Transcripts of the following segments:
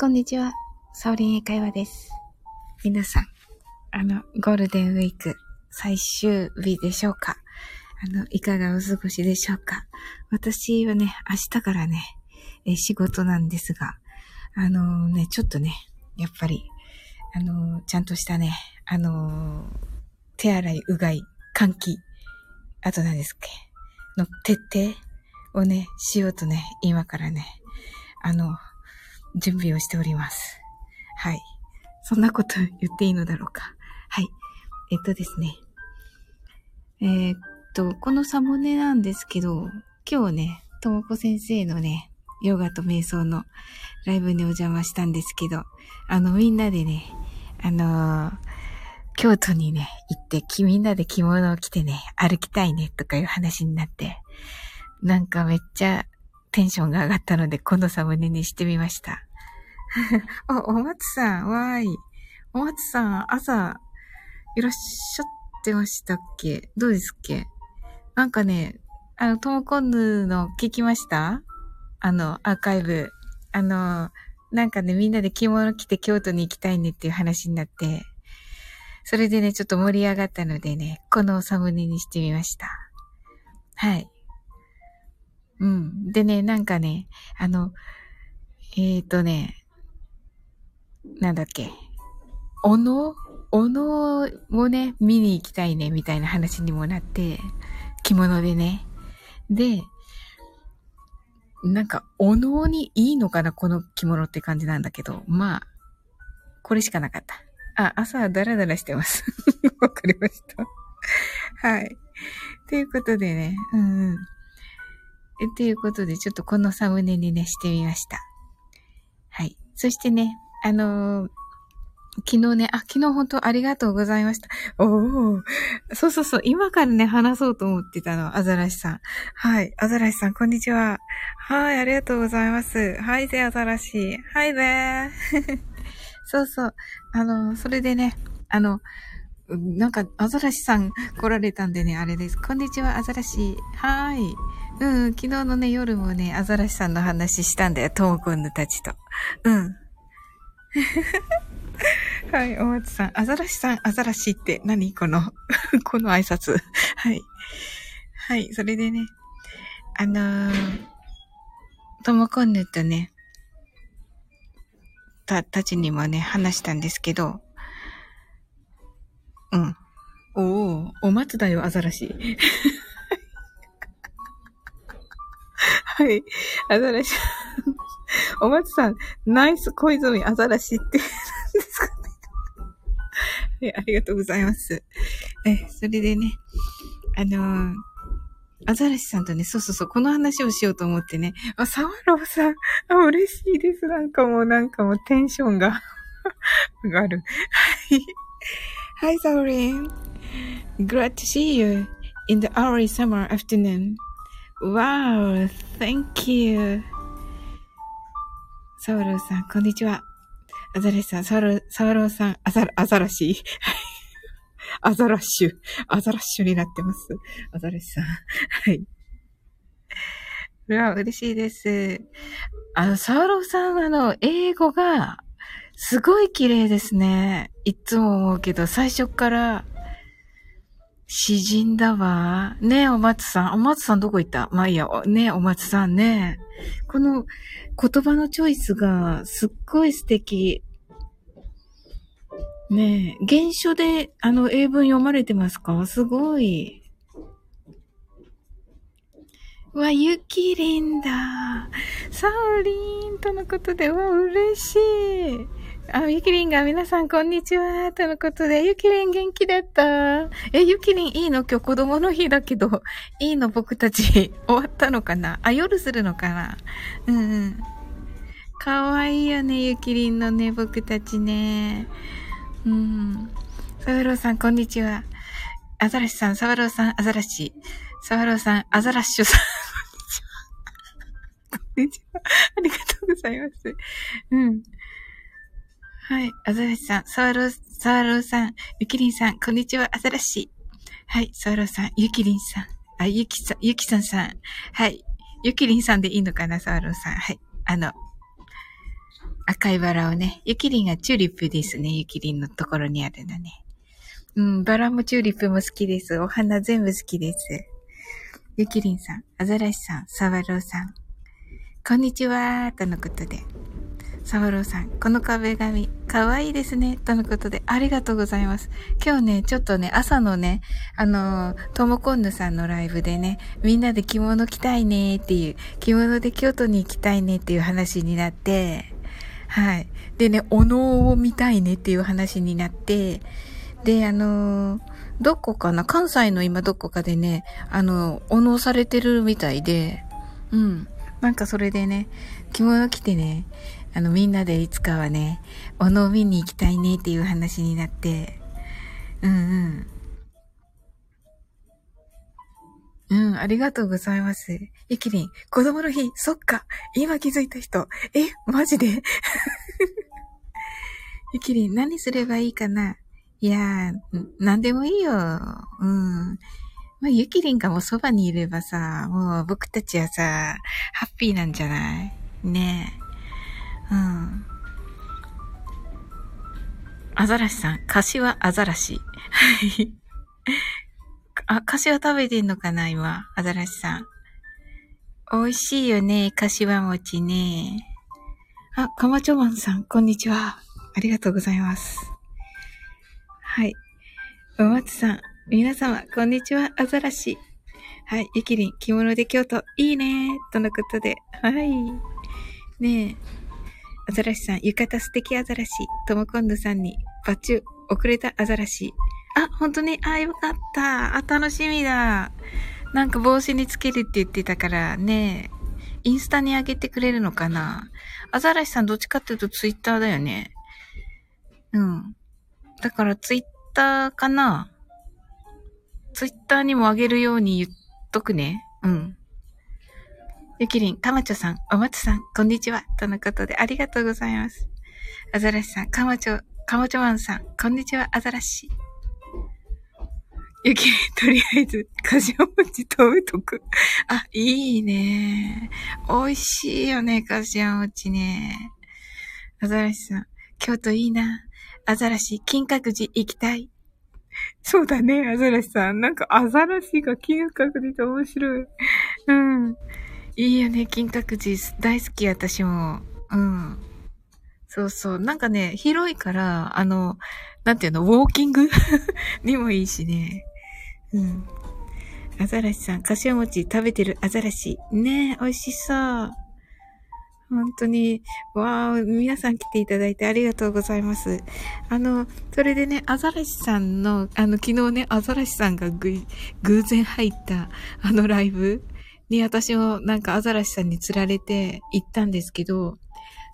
こんにちは。サオリン英会話です。皆さん、あの、ゴールデンウィーク最終日でしょうか？あの、いかがお過ごしでしょうか？私はね、明日からね、え仕事なんですが、あのー、ね、ちょっとね、やっぱり、あのー、ちゃんとしたね、あのー、手洗い、うがい、換気、あと何ですっけ、の徹底をね、しようとね、今からね、あの、準備をしております。はい。そんなこと言っていいのだろうか。はい。えっとですね。えー、っと、このサムネなんですけど、今日ね、ともこ先生のね、ヨガと瞑想のライブにお邪魔したんですけど、あの、みんなでね、あのー、京都にね、行って、みんなで着物を着てね、歩きたいね、とかいう話になって、なんかめっちゃテンションが上がったので、このサムネにしてみました。あ、お松さん、わーい。お松さん、朝、いらっしゃってましたっけ？どうですっけ？なんかね、あの、トモコンヌの聞きました？あの、アーカイブ。あの、なんかね、みんなで着物着て京都に行きたいねっていう話になって、それでね、ちょっと盛り上がったのでね、このサムネにしてみました。はい。うん。でね、なんかね、あの、えっ、ー、とね、なんだっけ、おのおのをね、見に行きたいね、みたいな話にもなって、着物でね。で、なんか、おのにいいのかな、この着物って感じなんだけど、まあ、これしかなかった。あ、朝はダラダラしてます。わかりました。はい。ということでね、うん、うん。ということで、ちょっとこのサムネにね、してみました。はい。そしてね、あのー、昨日ね、あ、昨日本当ありがとうございました。おお、そうそうそう、今からね、話そうと思ってたの、アザラシさん。はい、アザラシさん、こんにちは。はい、ありがとうございます。はいぜ、アザラシ。はいぜ そうそう、あの、それでね、あの、なんか、アザラシさん来られたんでね、あれです。こんにちは、アザラシ。はい。うん、昨日のね、夜もね、アザラシさんの話したんだよ、トモコンヌたちと。うん。はい、お松さん。アザラシさん、アザラシって何この この挨拶。はい。はい、それでね、あのー、ともこんぬとね、た、たちにもね、話したんですけど、うん。おお、お松だよ、アザラシ。はい。アザラシ。お松さん、ナイス小泉アザラシって何ですかね。はい、ありがとうございます。え、それでね、あのー、アザラシさんとね、そうそうそう、この話をしようと思ってね、あ、サワローさん、あ、嬉しいです。なんかもう、なんかもうテンションが 上がる。はい。Hi, Saurin. Glad to see you in the early summer afternoon. Wow, thank you. サウローさん、こんにちは。アザラシさん、サウロ、サウローさん、アザラ、アザラシ。アザラッシュ。アザラッシュになってます。アザラシさん。はい。うわ、嬉しいです。あの、サウローさん、あの、英語が、すごい綺麗ですね。いつも思うけど、最初から、詩人だわ。ねえ、お松さん。お松さんどこ行った？まあいいや。ねえ、お松さんね。この言葉のチョイスがすっごい素敵。ねえ、原書であの英文読まれてますか？すごい。わ、ゆきりんだ。サオリンとのことで、うわ、嬉しい。あ、ゆきりんが皆さんこんにちは。とのことで、ゆきりん元気だった？え、ゆきりんいいの？今日子供の日だけど、いいの僕たち終わったのかな？あ、夜するのかな？うんうん。かわいいよね、ゆきりんのね、僕たちね。うん。サワローさんこんにちは。アザラシさん、サワローさん、アザラシ。サワローさん、アザラッシュさん。こんにちは。ありがとうございます。うん。はい。アザラシさん、サワロー、サワローさん、ゆきりんさん、こんにちは、アザラシ。はい。サワローさん、ゆきりんさん、あ、ゆきさん、ゆきさんさん。はい。ゆきりんさんでいいのかな、サワローさん。はい。あの、赤いバラをね、ゆきりんがチューリップですね。ゆきりんのところにあるのね。うん、バラもチューリップも好きです。お花全部好きです。ゆきりんさん、アザラシさん、サワローさん。こんにちはとのことで。サワローさん、この壁紙、かわいいですね。とのことで、ありがとうございます。今日ね、ちょっとね、朝のね、あのトモコンヌさんのライブでね、みんなで着物着たいねっていう、着物で京都に行きたいねっていう話になって、はい。でね、お能を見たいねっていう話になって、で、あのどこかな関西の今どこかでね、あの、お能されてるみたいで、うん。なんかそれでね、着物着てね、あの、みんなでいつかはね、お能見に行きたいねっていう話になって、うんうん。うん、ありがとうございます。ゆきりん、子供の日、そっか、今気づいた人。え、マジで？ゆきりん、何すればいいかな？いやー、なんでもいいよ。うん。まあ、ゆきりんがもうそばにいればさ、もう僕たちはさ、ハッピーなんじゃない？ねえ。うん。アザラシさん、柏アザラシ。はい。あ、柏食べてんのかな今、アザラシさん。美味しいよね、柏餅ね。あ、かまちょまんさん、こんにちは。ありがとうございます。はい。お松さん、皆様、こんにちは、アザラシ。はい、ゆきりん、着物で京都、いいねとのことで。はい。ねえ。アザラシさん、浴衣素敵アザラシ。ともこんぬさんに、バチュ、遅れたアザラシ。あ、ほんとね。あ、よかった。あ、楽しみだ。なんか帽子につけるって言ってたからね。インスタに上げてくれるのかな？アザラシさんどっちかっていうとツイッターだよね。うん。だからツイッターかな？ツイッターにも上げるように言っとくね。うん。ゆきりん、かまちょさん、おまつさん、こんにちは。とのことで、ありがとうございます。アザラシさん、かまちょ、かまちょマンさん、こんにちは、アザラシ。ゆきりん、とりあえず、かしわ餅食べとく。あ、いいね。美味しいよね、かしわ餅ね。アザラシさん、京都いいな。アザラシ、金閣寺行きたい。そうだね、アザラシさん。なんか、アザラシが金閣寺って面白い。うん。いいよね、金閣寺。大好き、私も。うん。そうそう。なんかね、広いから、あの、なんていうの、ウォーキング にもいいしね。うん。アザラシさん、かしわ餅食べてるアザラシ。ねえ、美味しそう。本当に、わー、皆さん来ていただいてありがとうございます。あの、それでね、アザラシさんの、あの、昨日ね、アザラシさんがぐ、偶然入った、あのライブに私もなんかアザラシさんに釣られて行ったんですけど、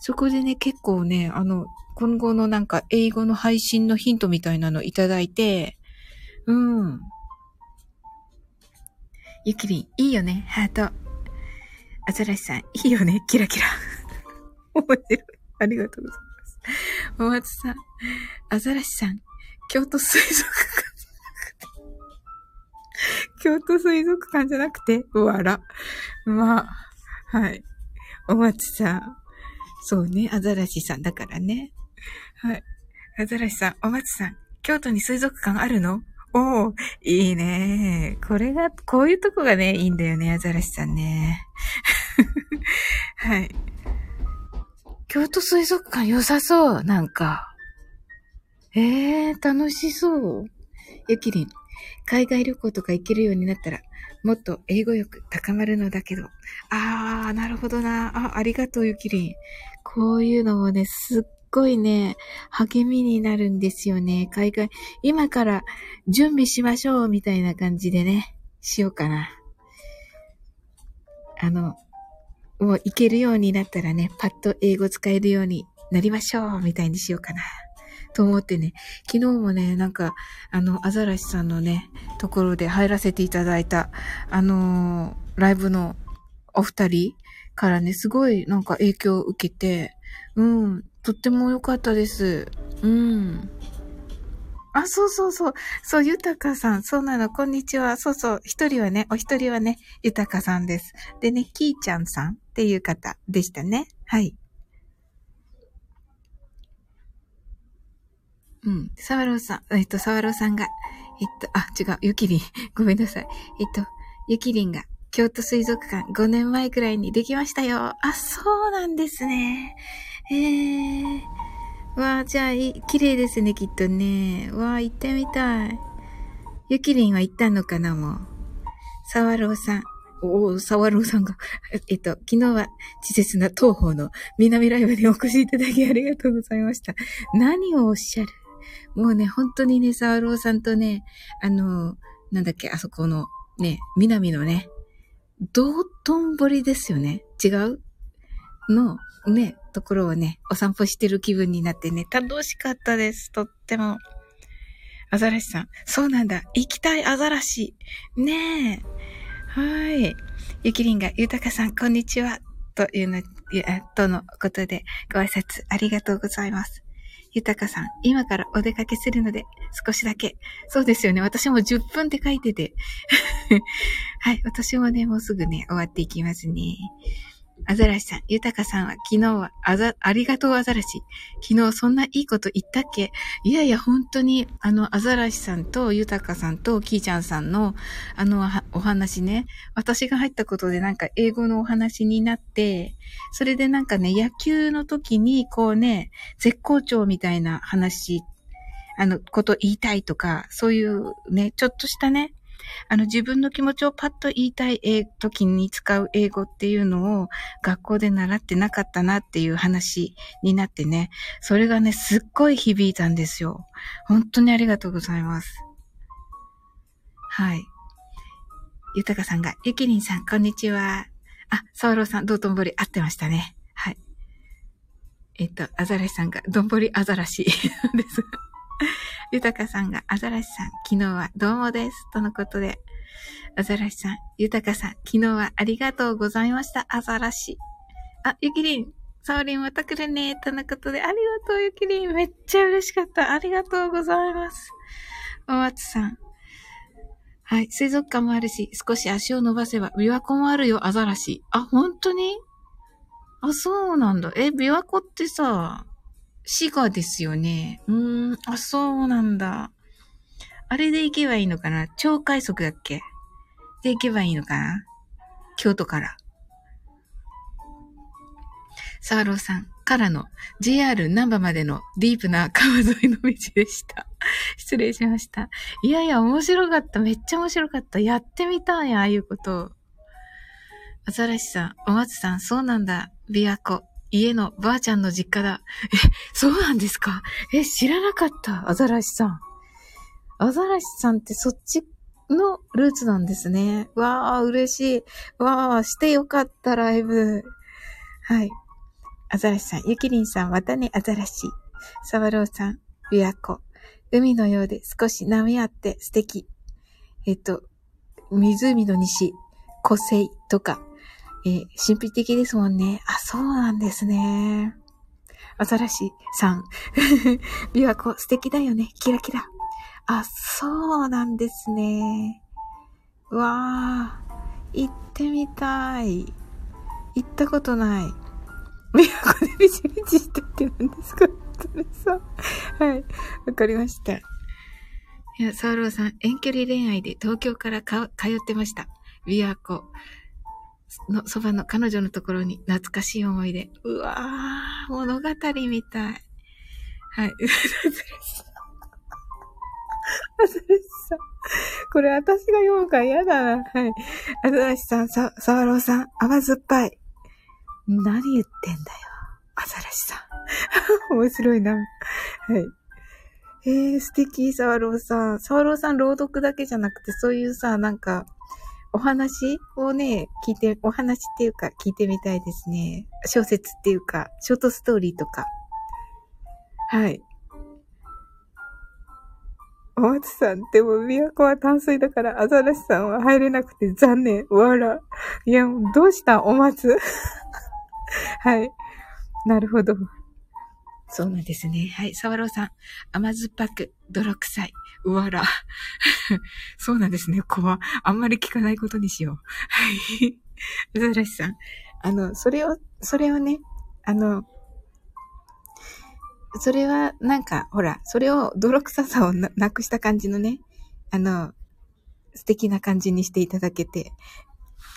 そこでね、結構ね、あの、今後のなんか英語の配信のヒントみたいなのいただいて、うん。ゆきりん、いいよね、ハート。アザラシさん、いいよね、キラキラ。面白い。ありがとうございます。お松さん、アザラシさん、京都水族館、京都水族館じゃなくて、わら。まあ、はい。お松さん、そうね、アザラシさんだからね。はい。アザラシさん、お松さん、京都に水族館あるの？おー、いいね。これが、こういうとこがね、いいんだよね、アザラシさんね。はい。京都水族館良さそう、なんか。ええー、楽しそう。ゆきりん、海外旅行とか行けるようになったら、もっと英語力高まるのだけど。あー、なるほどな。あ、ありがとう、ゆきりん。こういうのもね、すっごいね、励みになるんですよね。海外、今から準備しましょう、みたいな感じでね、しようかな。あの、もう行けるようになったらね、パッと英語使えるようになりましょう、みたいにしようかな。と思ってね、昨日もね、なんか、あの、アザラシさんのね、ところで入らせていただいた、あのー、ライブのお二人からね、すごいなんか影響を受けて、うん、とっても良かったです。うん。あ、そうそうそう。そう、ゆたかさん。そうなの。こんにちは。そうそう。一人はね、お一人はね、ゆたかさんです。でね、きーちゃんさんっていう方でしたね。はい。うん。サワローさん、えっと、サワローさんが、えっと、あ、違う、ゆきりん。ごめんなさい。えっと、ゆきりんが、京都水族館5年前くらいにできましたよ。あ、そうなんですね。えー。わあ、じゃあ、い綺麗ですね、きっとね。わあ、行ってみたい。ゆきりんは行ったのかな、もう。サワローさん。おお、サワローさんが、えっと、昨日は、稚拙な東方の南ライブにお越しいただきありがとうございました。何をおっしゃる？もうね、本当にね、サワローさんとね、あの、なんだっけ、あそこの、ね、南のね、道頓堀ですよね。違う？の、ね、ところをね、お散歩してる気分になってね、楽しかったです。とっても。アザラシさん。そうなんだ。行きたいアザラシ。ねえ。はい。ゆきりんが、ゆたかさん、こんにちは。というの、とのことで、ご挨拶ありがとうございます。ゆたかさん、今からお出かけするので、少しだけ。そうですよね。私も10分って書いてて。はい。私もね、もうすぐね、終わっていきますね。アザラシさん、ユタカさんは昨日はあざ、ありがとうアザラシ。昨日そんないいこと言ったっけ？いやいや、本当に、あの、アザラシさんとユタカさんとキーちゃんさんの、あの、お話ね、私が入ったことでなんか英語のお話になって、それでなんかね、野球の時に、こうね、絶好調みたいな話、あの、こと言いたいとか、そういうね、ちょっとしたね、あの自分の気持ちをパッと言いたい時に使う英語っていうのを学校で習ってなかったなっていう話になってね、それがね、すっごい響いたんですよ。本当にありがとうございます。はい。ゆたかさんが、ゆきりんさん、こんにちは。あ、サワローさん、道頓堀合ってましたね。はい。えっと、アザラシさんが、どんぼりアザラシです。ゆたかさんが、アザラシさん、昨日はどうもです。とのことで、アザラシさん、ゆたかさん、昨日はありがとうございました。アザラシ。あ、ゆきりん、サオリンまた来るね。とのことで、ありがとう、ゆきりん。めっちゃ嬉しかった。ありがとうございます。お松さん。はい。水族館もあるし、少し足を伸ばせば、琵琶湖もあるよ、アザラシ。あ、本当に？あ、そうなんだ。え、琵琶湖ってさ、滋賀ですよね。うーん、あ、そうなんだ。あれで行けばいいのかな？超快速だっけ？で行けばいいのかな？京都から。サーローさんからの JR ナンバまでのディープな川沿いの道でした。失礼しました。いやいや、面白かった。めっちゃ面白かった。やってみたい、ああいうことを。アザラシさん、お松さん、そうなんだ。琵琶湖。家のばあちゃんの実家だ。え、そうなんですか？え、知らなかった。アザラシさん。アザラシさんってそっちのルーツなんですね。わあ、嬉しい。わあ、してよかった、ライブ。はい。アザラシさん、ゆきりんさん、またね、アザラシ。サワローさん、琵琶湖。海のようで少し波あって素敵。えっと、湖の西、湖西とか、えー、神秘的ですもんね。あ、そうなんですね。アザラシさん。琵琶湖素敵だよね。キラキラ。あ、そうなんですね。わー。行ってみたい。行ったことない。琵琶湖でビチビチしてって何ですか？それさはい。わかりました。いや、サーローさん、遠距離恋愛で東京から通ってました。琵琶湖。のそばの彼女のところに懐かしい思い出。うわー、物語みたい。はい。アザラシさん。これ私が読むから嫌だな。はい。アザラシさん、さ、サワローさん、甘酸っぱい。何言ってんだよ。アザラシさん。面白いな。はい。えー、素敵、サワローさん。サワローさん朗読だけじゃなくて、そういうさ、なんか、お話をね、聞いて、お話っていうか聞いてみたいですね。小説っていうか、ショートストーリーとか。はい。お松さん、でも、琵琶湖は淡水だから、アザラシさんは入れなくて残念。わら。いや、どうした？お松 はい。なるほど。そうなんですね。はい。サワローさん。甘酸っぱく、泥臭い。うわら。そうなんですね。怖あんまり聞かないことにしよう。はい。うざらしさん。あの、それを、それをね、あの、それは、なんか、ほら、それを泥臭さをなくした感じのね、あの、素敵な感じにしていただけて、い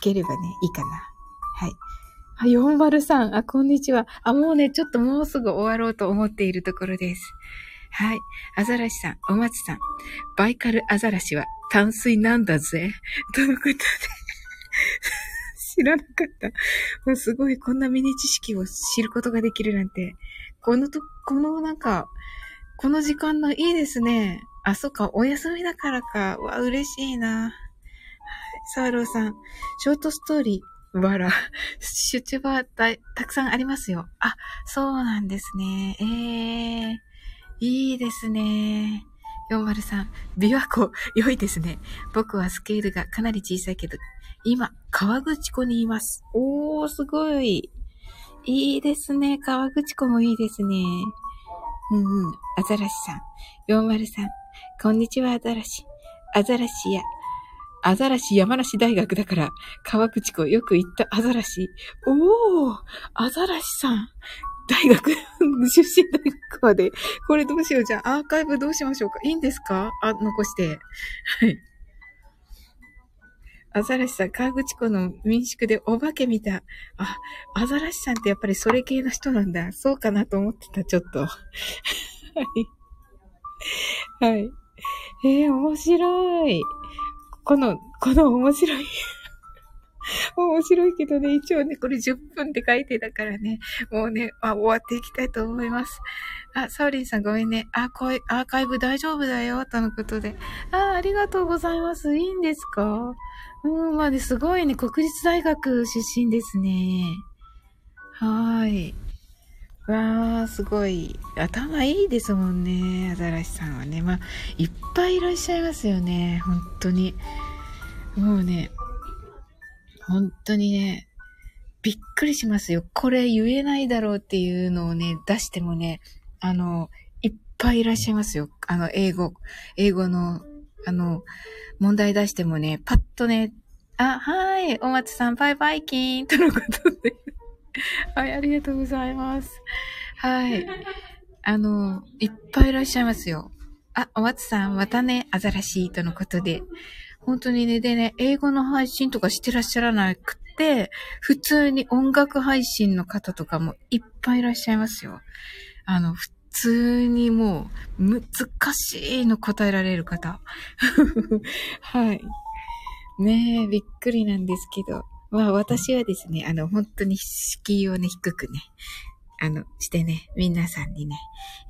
ければね、いいかな。はい。あ、403。あ、こんにちは。あ、もうね、ちょっともうすぐ終わろうと思っているところです。はい。アザラシさん、お松さん。バイカルアザラシは淡水なんだぜ。とのことで 知らなかった。もうすごい、こんなミニ知識を知ることができるなんて。このと、このなんか、この時間のいいですね。あ、そっか、お休みだからか。わ、嬉しいな。サーローさん、ショートストーリー、わら、出張はたたくさんありますよ。あ、そうなんですね。ええー、いいですね。403、琵琶湖、良いですね。僕はスケールがかなり小さいけど、今、川口湖にいます。おー、すごい。いいですね。川口湖もいいですね。うんうん。アザラシさん。403。こんにちは、アザラシ。アザラシや、アザラシ山梨大学だから、川口湖よく行ったアザラシ。おーアザラシさん。大学、出身大学まで。これどうしよう。じゃあ、アーカイブどうしましょうかいいんですか？あ、残して。はい。アザラシさん、川口湖の民宿でお化け見た。あ、アザラシさんってやっぱりそれ系の人なんだ。そうかなと思ってた、ちょっと。はい。はい。えー、面白い。この、この面白い。面白いけどね、一応ね、これ10分って書いてたからね、もうね、あ、終わっていきたいと思います。あ、サウリンさんごめんね。あ、こい、アーカイブ大丈夫だよ、とのことで。あ、ありがとうございます。いいんですか？うん、まあね、すごいね、国立大学出身ですね。はーい。わー、すごい。頭いいですもんね、アザラシさんはね。まあ、いっぱいいらっしゃいますよね、本当に。もうね、本当にね、びっくりしますよ。これ言えないだろうっていうのをね、出してもね、あの、いっぱいいらっしゃいますよ。あの、英語、英語の、あの、問題出してもね、パッとね、あ、はい、お松さん、バイバイキーンとのことで はい、ありがとうございます。はい。あの、いっぱいいらっしゃいますよ。あ、お松さん、またね、アザラシとのことで。本当にね、でね、英語の配信とかしてらっしゃらなくて、普通に音楽配信の方とかもいっぱいいらっしゃいますよ。あの、普通にもう、難しいの答えられる方。はい。ねえ、びっくりなんですけど。まあ私はですね、あの、本当に敷居をね、低くね、あの、してね、皆さんにね、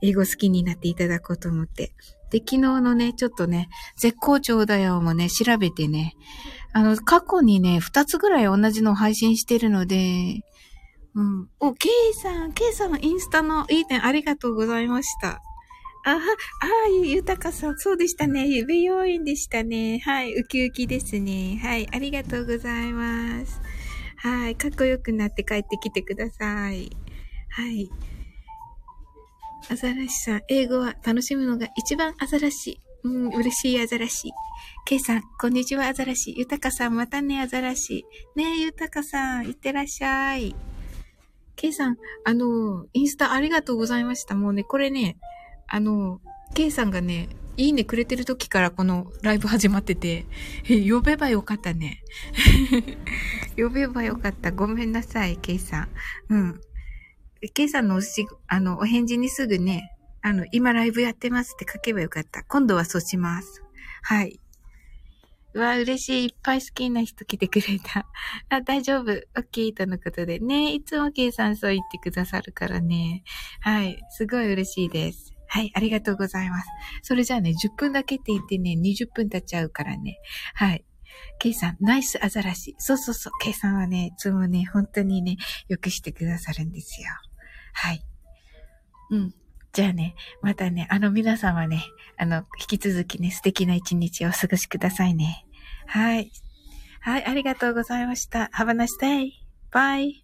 英語好きになっていただこうと思って。で、昨日のね、ちょっとね、絶好調だよもね、調べてね、あの、過去にね、二つぐらい同じのを配信してるので、うん。お、ケイさん、ケイさんのインスタのいい点ありがとうございました。あ、あ、ゆたかさん、そうでしたね。美容院でしたね。はい、ウキウキですね。はい、ありがとうございます。はい、かっこよくなって帰ってきてください。はい。アザラシさん、英語は楽しむのが一番アザラシ。うん、嬉しいアザラシ。ケイさん、こんにちは、アザラシ。ゆたかさん、またね、アザラシ。ねえ、ゆたかさん、いってらっしゃい。ケイさん、あの、インスタありがとうございました。もうね、これね、あの、ケイさんがね、いいねくれてる時からこのライブ始まってて、え、呼べばよかったね。呼べばよかった。ごめんなさい、ケイさん。うん。ケイさんのおし、あの、お返事にすぐね、あの、今ライブやってますって書けばよかった。今度はそうします。はい。うわ、嬉しい。いっぱい好きな人来てくれた。あ、大丈夫。オッケーとのことでね。いつもケイさんそう言ってくださるからね。はい。すごい嬉しいです。はい、ありがとうございます。それじゃあね、10分だけって言ってね、20分経っちゃうからね。はい。ケイさん、ナイスアザラシ。そうそうそう。ケイさんはね、いつもね、本当にね、よくしてくださるんですよ。はい。うん。じゃあね、またね、あの皆さんはね、あの、引き続きね、素敵な一日をお過ごしくださいね。はい。はい、ありがとうございました。Have a nice day. Bye.